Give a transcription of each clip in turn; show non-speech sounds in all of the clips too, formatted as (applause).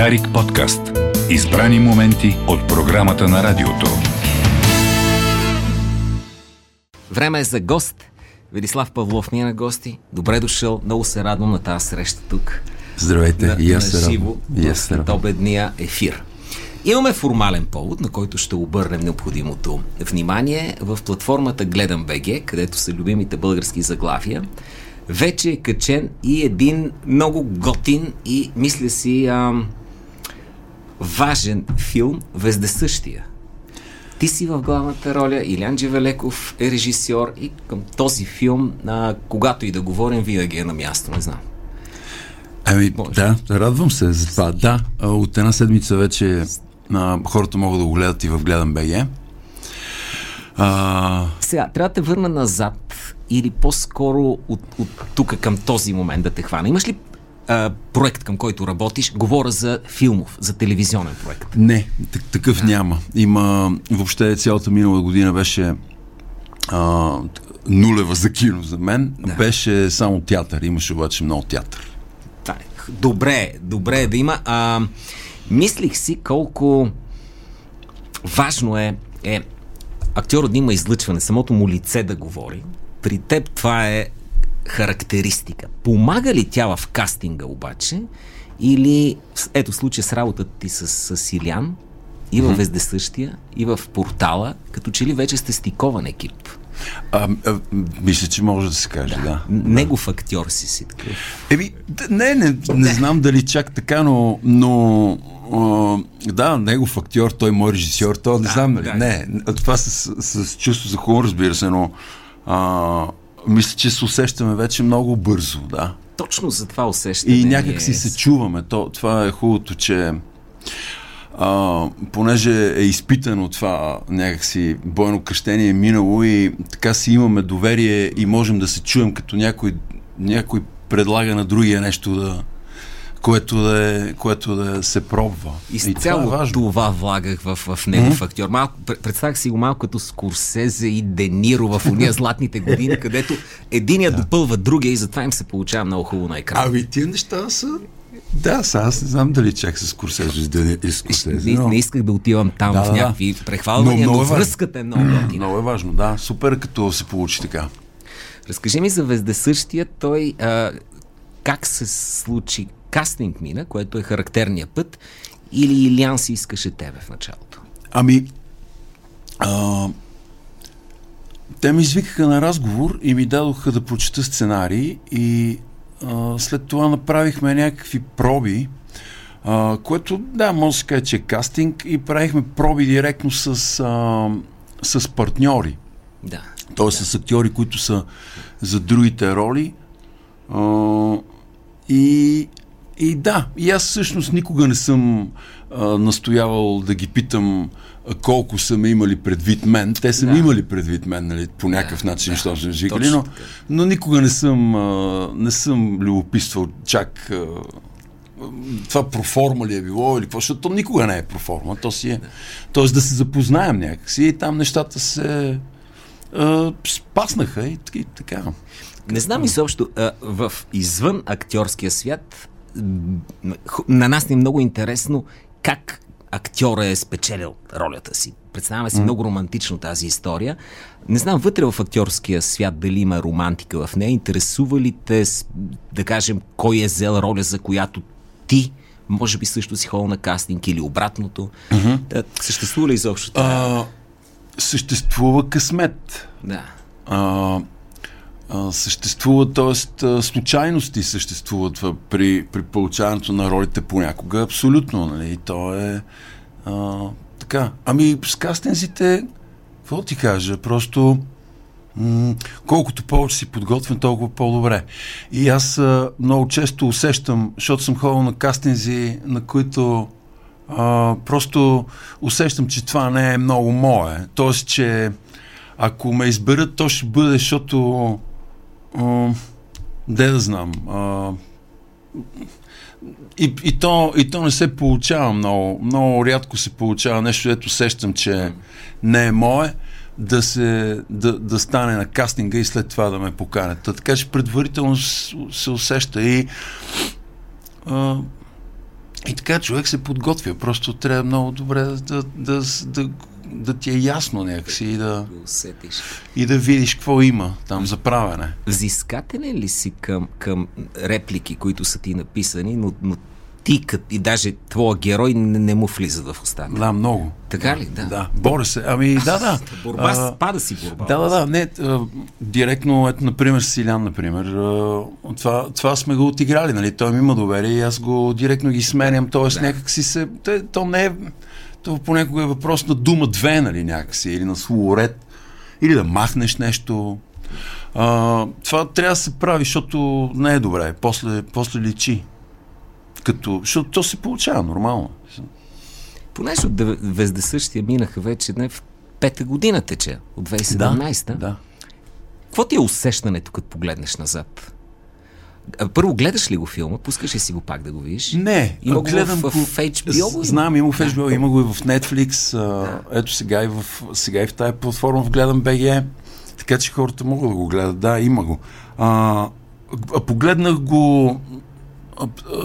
Дарик подкаст. Избрани моменти от програмата на радиото. Време е за гост. Ведислав Павлов ми е на гости. Добре дошъл. Много се радвам на тази среща тук. Здравейте, на, и аз се радвам. И аз се в радвам. обедния ефир. Имаме формален повод, на който ще обърнем необходимото внимание в платформата Гледам БГ, където са любимите български заглавия. Вече е качен и един много готин и, мисля си, ам, важен филм Вездесъщия. Ти си в главната роля, Илян Джевелеков е режисьор и към този филм, а, когато и да говорим, винаги е на място, не знам. Ами, Може. да, радвам се за това. Да, от една седмица вече а, хората могат да го гледат и в Гледам БГ. А, Сега, трябва да те върна назад или по-скоро от, от тук към този момент да те хвана. Имаш ли а, проект, към който работиш? Говоря за филмов, за телевизионен проект. не, так- такъв няма. Има, въобще цялата минала година беше а, нулева за кино за мен. Да. Беше само театър, имаше обаче много театър. Е. Добре, добре е да има. А, мислих си колко важно е, е актьорът да има излъчване, самото му лице да говори. При теб това е характеристика. Помага ли тя в кастинга обаче? Или, ето в случая с работата ти с, с Илян, и във Вездесъщия, и в портала, като че ли вече сте стикован екип. А, а, мисля, че може да се каже, да. да. Негов актьор си си такъв. Еми, не, не, не знам дали чак така, но, но а, да, негов актьор, той е мой режисьор, то не Да, знам, нали, да. не, това с, с, с чувство за хумор, разбира се, но а, мисля, че се усещаме вече много бързо, да. Точно за това усещане. И ми някак си е се чуваме. То, това е хубавото, че а, понеже е изпитано това някакси бойно кръщение е минало и така си имаме доверие и можем да се чуем като някой, някой предлага на другия нещо да което да, е, което да се пробва. Изцяло това е важно. това влагах в, в негов mm-hmm. актьор. Малко, пр- представях си го малко като Скорсезе и Дениро в уния златните години, (laughs) където единия допълва другия и затова им се получава много хубаво на екрана. Ами тия неща са... Да, са, аз не знам дали чак с Курсезе, с Дени- и с Курсезе, не, но... не исках да отивам там Да, в да, да. някакви прехвалвания, но, но е важно. връзката е много готина. Много е важно, да. Супер, като се получи така. Разкажи ми за Вездесъщия, той а, как се случи кастинг мина, което е характерният път, или Илян си искаше тебе в началото? Ами, а, те ме извикаха на разговор и ми дадоха да прочета сценарий и а, след това направихме някакви проби, а, което, да, може да се каже, че е кастинг и правихме проби директно с, а, с партньори. Да. Т.е. с актьори, които са за другите роли. А, и, и да, и аз всъщност никога не съм а, настоявал да ги питам колко са ме имали предвид мен. Те са Да. ме имали предвид мен, нали, по някакъв начин, да, защото са ме извикали, точно но, но никога не съм, а, не съм любопитствал чак а, това проформа ли е било или какво, защото то никога не е проформа, то си е. Тоест да се запознаем някакси и там нещата се а, спаснаха и, и така. Не знам изобщо, в извън актьорския свят, на нас ни е много интересно как актьора е спечелил ролята си. Представяме си много романтично тази история. Не знам вътре в актьорския свят дали има романтика в нея. Интересува ли те, да кажем, кой е взел роля, за която ти може би също си ходил на кастинг или обратното. Да, съществува ли изобщо това? А, съществува късмет. Да. А, а, съществува, т.е. случайности съществуват при, при получаването на ролите понякога. Абсолютно, нали? То е а, така. Ами с кастинзите, какво ти кажа, просто м- колкото повече си подготвен, толкова по-добре. И аз а, много често усещам, защото съм ходил на кастинзи, на които а, просто усещам, че това не е много мое. Тоест, че ако ме изберат, то ще бъде, защото де да знам. А, и, и, то, и то не се получава много. Много рядко се получава нещо, ето сещам, че не е мое да, се, да, да стане на кастинга и след това да ме поканят. Та Така че предварително се усеща и а, И така човек се подготвя. Просто трябва много добре да, да, да, да, да ти е ясно някакси и да, усетиш. и да видиш какво има там за правене. Взискателен ли си към, към реплики, които са ти написани, но, но ти кът, и даже твоя герой не, не му влиза в устата? Да, много. Така ли? Да. Да, боря се. Ами, да, да. Борба, А, пада си борба. Да, да, да. Не, а, директно, ето, например, с Илян, например. А, това, това сме го отиграли, нали? Той ми има доверие и аз го директно ги сменям. Тоест, да. някак си се... То не е... То понякога е въпрос на дума две, нали, някакси, или на словоред, или да махнеш нещо. А, това трябва да се прави, защото не е добре. После, после личи. Като, защото то се получава нормално. Понеже от вездесъщия минаха вече не в пета година тече, от 2017. Да, да. Какво ти е усещането, като погледнеш назад? А, Първо, гледаш ли го филма? Пускаш ли си го пак да го видиш? Не, Има гледам в, го- в, HBO? Знам, има в HBO, има го и в Netflix. А, ето сега и, в, сега и в тази платформа в Гледам БГ. Така че хората могат да го гледат. Да, има го. А, а погледнах го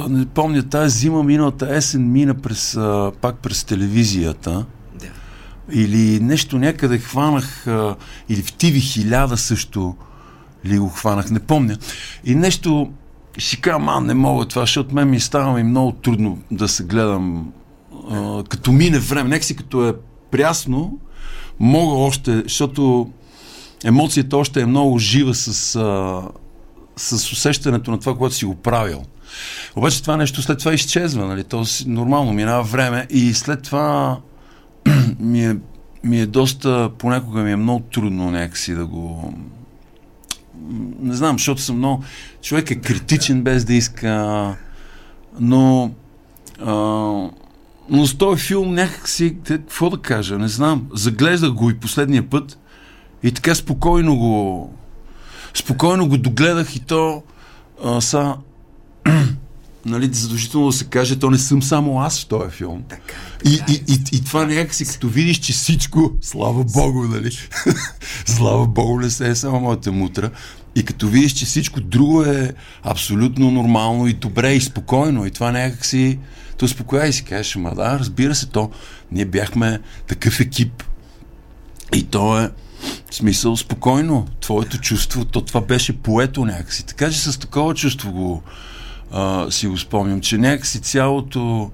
не помня, тази зима, миналата есен мина през, а, пак през телевизията. Да. Или нещо някъде хванах, а, или в TV 1000 също ли го хванах, не помня. И нещо си казвам, а, не мога това, защото мен ми става ми много трудно да се гледам а, като мине време, нека си като е прясно, мога още, защото емоцията още е много жива с, а, с усещането на това, което си го правил. Обаче това нещо след това изчезва, нали? То си, нормално минава време и след това (clears throat) ми е, ми е доста, понякога ми е много трудно някакси да го... Не знам, защото съм много... Човек е критичен без да иска, но... А, но с този филм някакси, какво да кажа, не знам. Заглеждах го и последния път и така спокойно го... Спокойно го догледах и то... А, са, нали, задължително да се каже, то не съм само аз в този филм. Така, И, и, и, и това някакси, като видиш, че всичко, слава Богу, нали? (laughs) слава Богу, не се е само моята мутра. И като видиш, че всичко друго е абсолютно нормално и добре и спокойно, и това някакси те успокоя и си кажеш, ама да, разбира се, то ние бяхме такъв екип. И то е в смисъл спокойно. Твоето чувство, то това беше поето някакси. Така че с такова чувство го а, си го спомням, че някакси цялото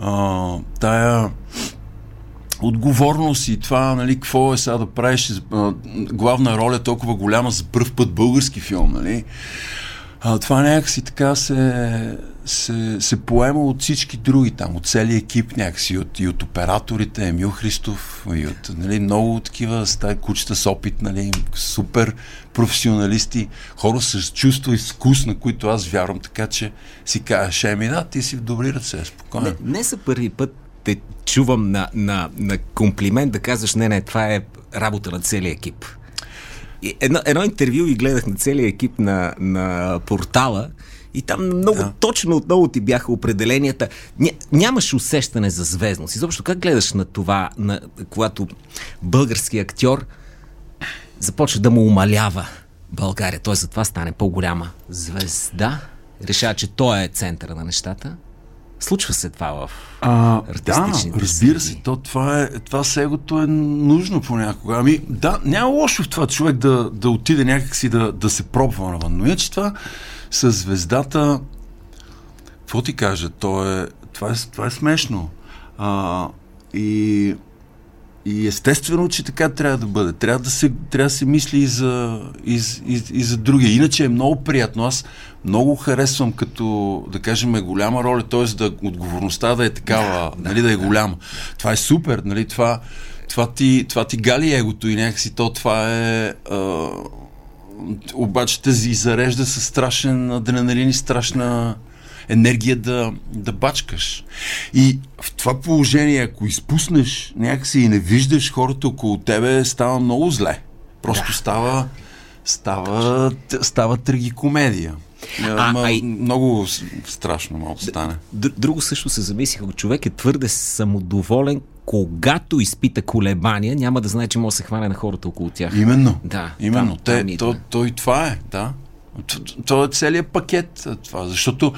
а, тая отговорност и това, нали, какво е сега да правиш а, главна роля толкова голяма за първ път български филм, нали? А, това някакси така се, се, се поема от всички други там, от целия екип някакси, от, и от операторите, Емил Христов, и от нали, много такива ста, кучета с опит, нали, супер професионалисти, хора с чувство и вкус, на които аз вярвам, така че си кажеш, еми да, ти си в добри ръце, спокойно. Не, не за първи път те чувам на, на, на комплимент да казваш, не, не, това е работа на целия екип. Едно, едно интервю и гледах на целия екип на, на портала и там много Да. точно отново ти бяха определенията. Ня, нямаш усещане за звездност. Изобщо как гледаш на това, на, когато български актьор започва да му умалява България. Той затова стане по-голяма звезда. Решава, че той е центъра на нещата. Случва се това в А, да, разбира се, то това, е, това сегото е нужно понякога. Ами да, няма лошо в това човек да, да отиде някакси да, да се пробва навън. Но иначе това с звездата, какво ти кажа, то е, това, е, това е смешно. А, и, и естествено, че така трябва да бъде. Трябва да се, трябва да се мисли и за, и, и, и за другия. Иначе е много приятно. Аз много харесвам като, да кажем, е голяма роля, т.е. да отговорността да е такава, да, нали, да е голяма. Това е супер, нали, това, това, ти, това ти гали егото и някакси то това е... А, обаче тези зарежда с страшен адреналин и страшна енергия да, да бачкаш. И в това положение, ако изпуснеш някакси и не виждаш хората около тебе, става много зле. Просто да. става, става, става трагикомедия. А, Ама а и- много страшно малко стане. Друго също се замислих, ако човек е твърде самодоволен, когато изпита колебания, няма да знае, че може да се хване на хората около тях. Именно. Да, Именно. там- там Те, идва. то, то и това е, да. То, то е целият пакет. Това, защото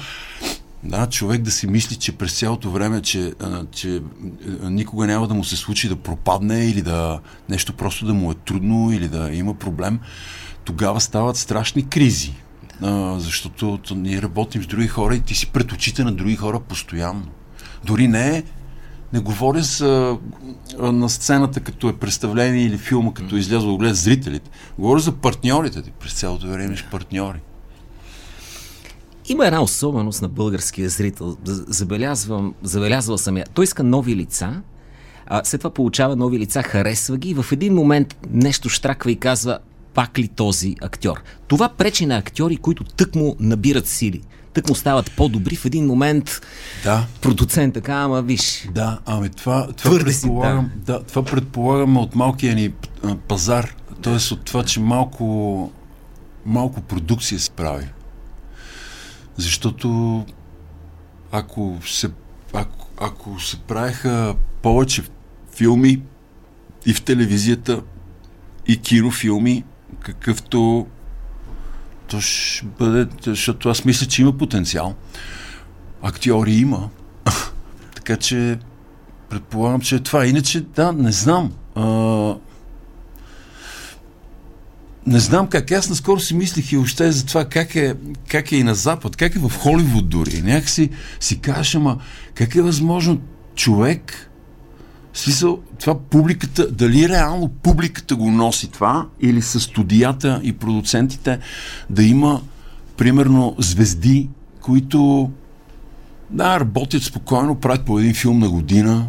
Да, човек да си мисли, че през цялото време, че, че никога няма да му се случи да пропадне или да нещо просто да му е трудно или да има проблем, тогава стават страшни кризи. А, защото то, ние работим с други хора и ти си пред очите на други хора постоянно. Дори не е не говоря за, на сцената като е представление или филма като излязъл да гледат зрителите. Говоря за партньорите ти. През цялото време имаш партньори. Има една особеност на българския зрител. Забелязвам, забелязвал съм я. Той иска нови лица, а след това получава нови лица, харесва ги и в един момент нещо штраква и казва пак ли този актьор. Това пречи на актьори, които тък му набират сили. Тък му стават по-добри в един момент. Да. Продуцент така, ама виж. Да, ами това, това, Твърде си, предполагам, да. това предполагаме от малкия ни пазар, т.е. от това, че малко, малко продукция се прави. Защото ако се, ако, ако се правеха повече филми и в телевизията, и кинофилми, какъвто то ще бъде, защото аз мисля, че има потенциал. Актьори има. (laughs) така че предполагам, че е това. Иначе, да, не знам. А, не знам как. Аз наскоро си мислих и още за това как е, как е и на Запад, как е в Холивуд дори. Някакси си кажеш, ама как е възможно човек смисъл, това публиката, дали реално публиката го носи това, или с студията и продуцентите да има, примерно, звезди, които да, работят спокойно, правят по един филм на година.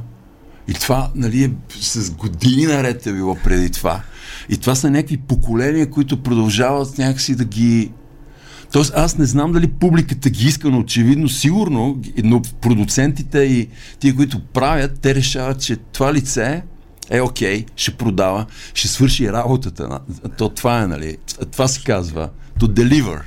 И това, нали, е, с години наред е било преди това. И това са някакви поколения, които продължават някакси да ги Тоест аз не знам дали публиката ги иска, но очевидно сигурно, но продуцентите и тия, които правят, те решават, че това лице е окей, okay, ще продава, ще свърши работата. То това е, нали? Това се казва to deliver.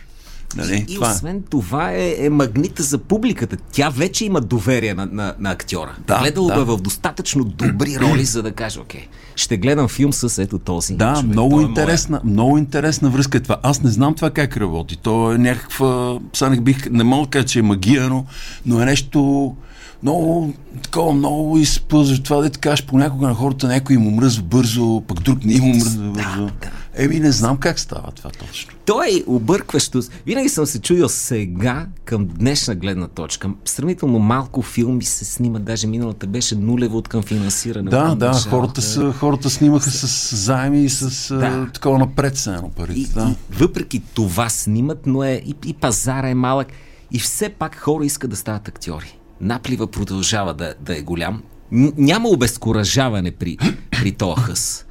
Нали? И, и това е. освен това е, е магнита за публиката. Тя вече има доверие на, на, на актьора. Да, Гледало да. да. в достатъчно добри роли, за да каже, окей, ще гледам филм с ето този. Да, човек, много е интересна, много интересна връзка е това. Аз не знам това как работи. То е някаква, сега не бих, не мога да кажа, че е магия, но, но е нещо много, такова, много изпълзва това, да кажеш понякога на хората, някой им умръзва бързо, пък друг не им умръзва бързо. да. Еми, не знам как става това точно. Той е объркващо. Винаги съм се чудил сега, към днешна гледна точка. Сравнително малко филми се снимат, даже миналата беше нулево от към финансиране. Да, от да, държавата. хората, са, хората снимаха с заеми и с Да. такова напред се парите. И, да. и въпреки това снимат, но е и, и пазара е малък. И все пак хора искат да стават актьори. Наплива продължава да, да е голям. Няма обезкуражаване при, при този хъс.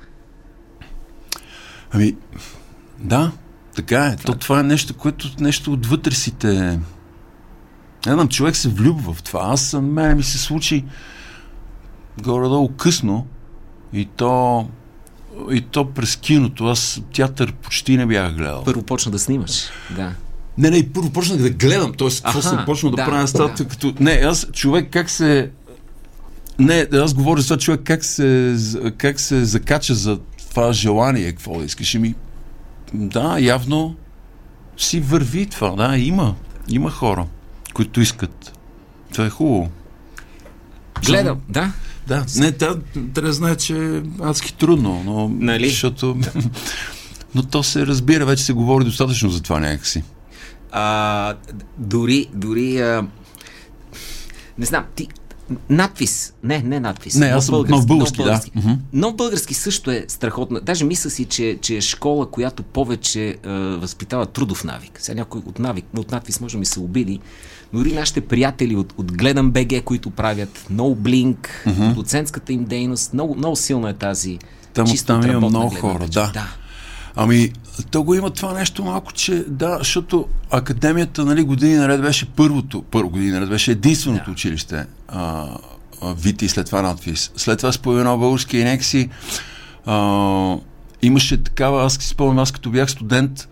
Ами, да, така е. То това е нещо, което нещо отвътре си те... Не знам, човек се влюбва в това. Аз, на мен ми се случи горе-долу късно и то, и то през киното. Аз театър почти не бях гледал. Първо почна да снимаш. Да. Не, не, първо почнах да гледам, т.е. какво съм почнал да, да, правя нещата, да. като... Не, аз човек как се... Не, аз говоря за това човек как се, как се закача за това желание, какво да искаш. И ми, да, явно си върви това, да, има. Има хора, които искат. Това е хубаво. Гледам, да. Да, не, трябва да знае, че е адски трудно, но... Нали? Защото... (laughs) но то се разбира, вече се говори достатъчно за това някакси. А, дори, дори... А, не знам, ти... Надпис. Не, не надпис. Не, аз съм нов български, да. Мгм. Нов български също е страхотно. Даже мисля си, че, че е школа, която повече е, възпитава трудов навик. Сега някой от, навик, от надпис може да ми се обиди. Дори нашите приятели от, от Гледам БГ, които правят No Blink, продуцентската им дейност, много, много силна е тази Там чисто от има много хора, да. да. Ами, то го има това нещо малко, че да, защото академията, нали, години наред беше първото, първо години наред беше единственото Да. училище, а, а, Вити и след това надпис. След това споменал български и някакси а, имаше такава, аз си спомням, аз като бях студент,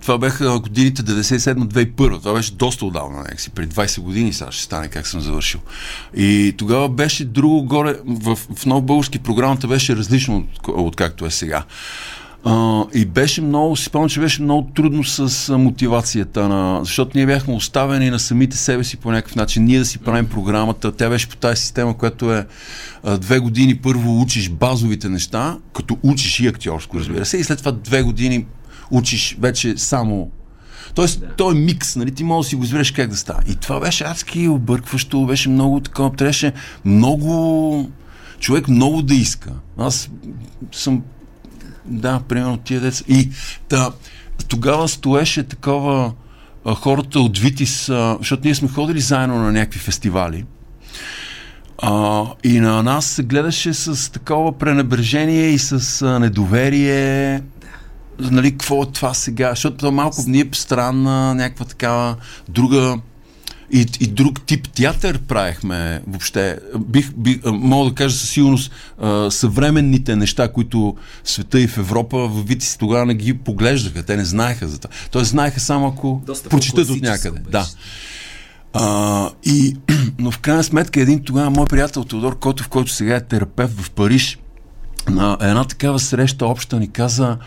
това бяха годините 97-2001. Това беше доста отдавна, някакси. Преди 20 години сега ще стане как съм завършил. И тогава беше друго горе. В, в нов български програмата беше различно от, от както е сега. А, и беше много, си спомням, че беше много трудно с а, мотивацията на... Защото ние бяхме оставени на самите себе си по някакъв начин. Ние да си правим програмата. Тя беше по тази система, която е а, две години първо учиш базовите неща, като учиш и актьорско, разбира се, и след това две години учиш вече само Тоест, да. той е микс, нали? Ти можеш да си го избереш как да става. И това беше адски объркващо, беше много такова, трябваше много човек много да иска. Аз съм да, примерно тия деца. И та, тогава стоеше такова а, хората от Витис, а, защото ние сме ходили заедно на някакви фестивали. А, и на нас се гледаше с такова пренебрежение и с а, недоверие. Нали, какво е това сега? Защото малко ни е странна, някаква такава друга и, и друг тип театър правихме въобще. Бих, бих, мога да кажа със сигурност съвременните неща, които света и в Европа в Витис тогава не ги поглеждаха. Те не знаеха за това. Тоест знаеха само ако Доста прочитат от някъде. Да. А, и, (clears throat) но в крайна сметка един тогава мой приятел Теодор Котов, който сега е терапевт в Париж, на една такава среща обща ни каза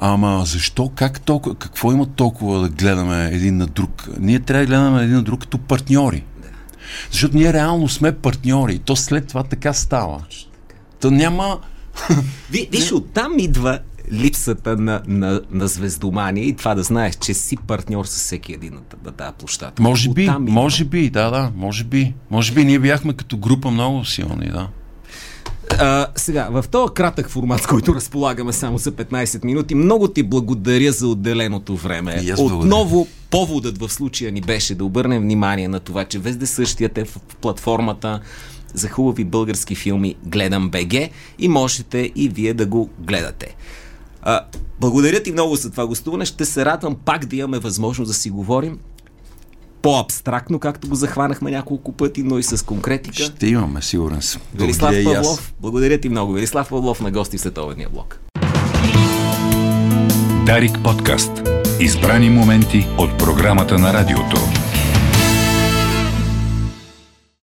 Ама защо, как толкова, какво има толкова да гледаме един на друг? Ние трябва да гледаме един на друг като партньори. Защото ние реално сме партньори. То след това така става. То няма... (laughs) Виж, оттам идва липсата на, на, на звездомания и това да знаеш, че си партньор с всеки един на тази площадка. Може би, може би, да, да, може би. Може би ние бяхме като група много силни, да. А, сега, в този кратък формат, който разполагаме само за 15 минути, много ти благодаря за отделеното време. Отново поводът в случая ни беше да обърнем внимание на това, че вездесъщият е в платформата за хубави български филми Гледам БГ и можете и вие да го гледате. А, благодаря ти много за това гостуване. Ще се радвам пак да имаме възможност да си говорим по-абстрактно, както го захванахме няколко пъти, но и с конкретика. Ще имаме, сигурен съм. Велислав Павлов, благодаря ти много. Велислав Павлов на гости в Световния блок. Дарик подкаст. Избрани моменти от програмата на радиото.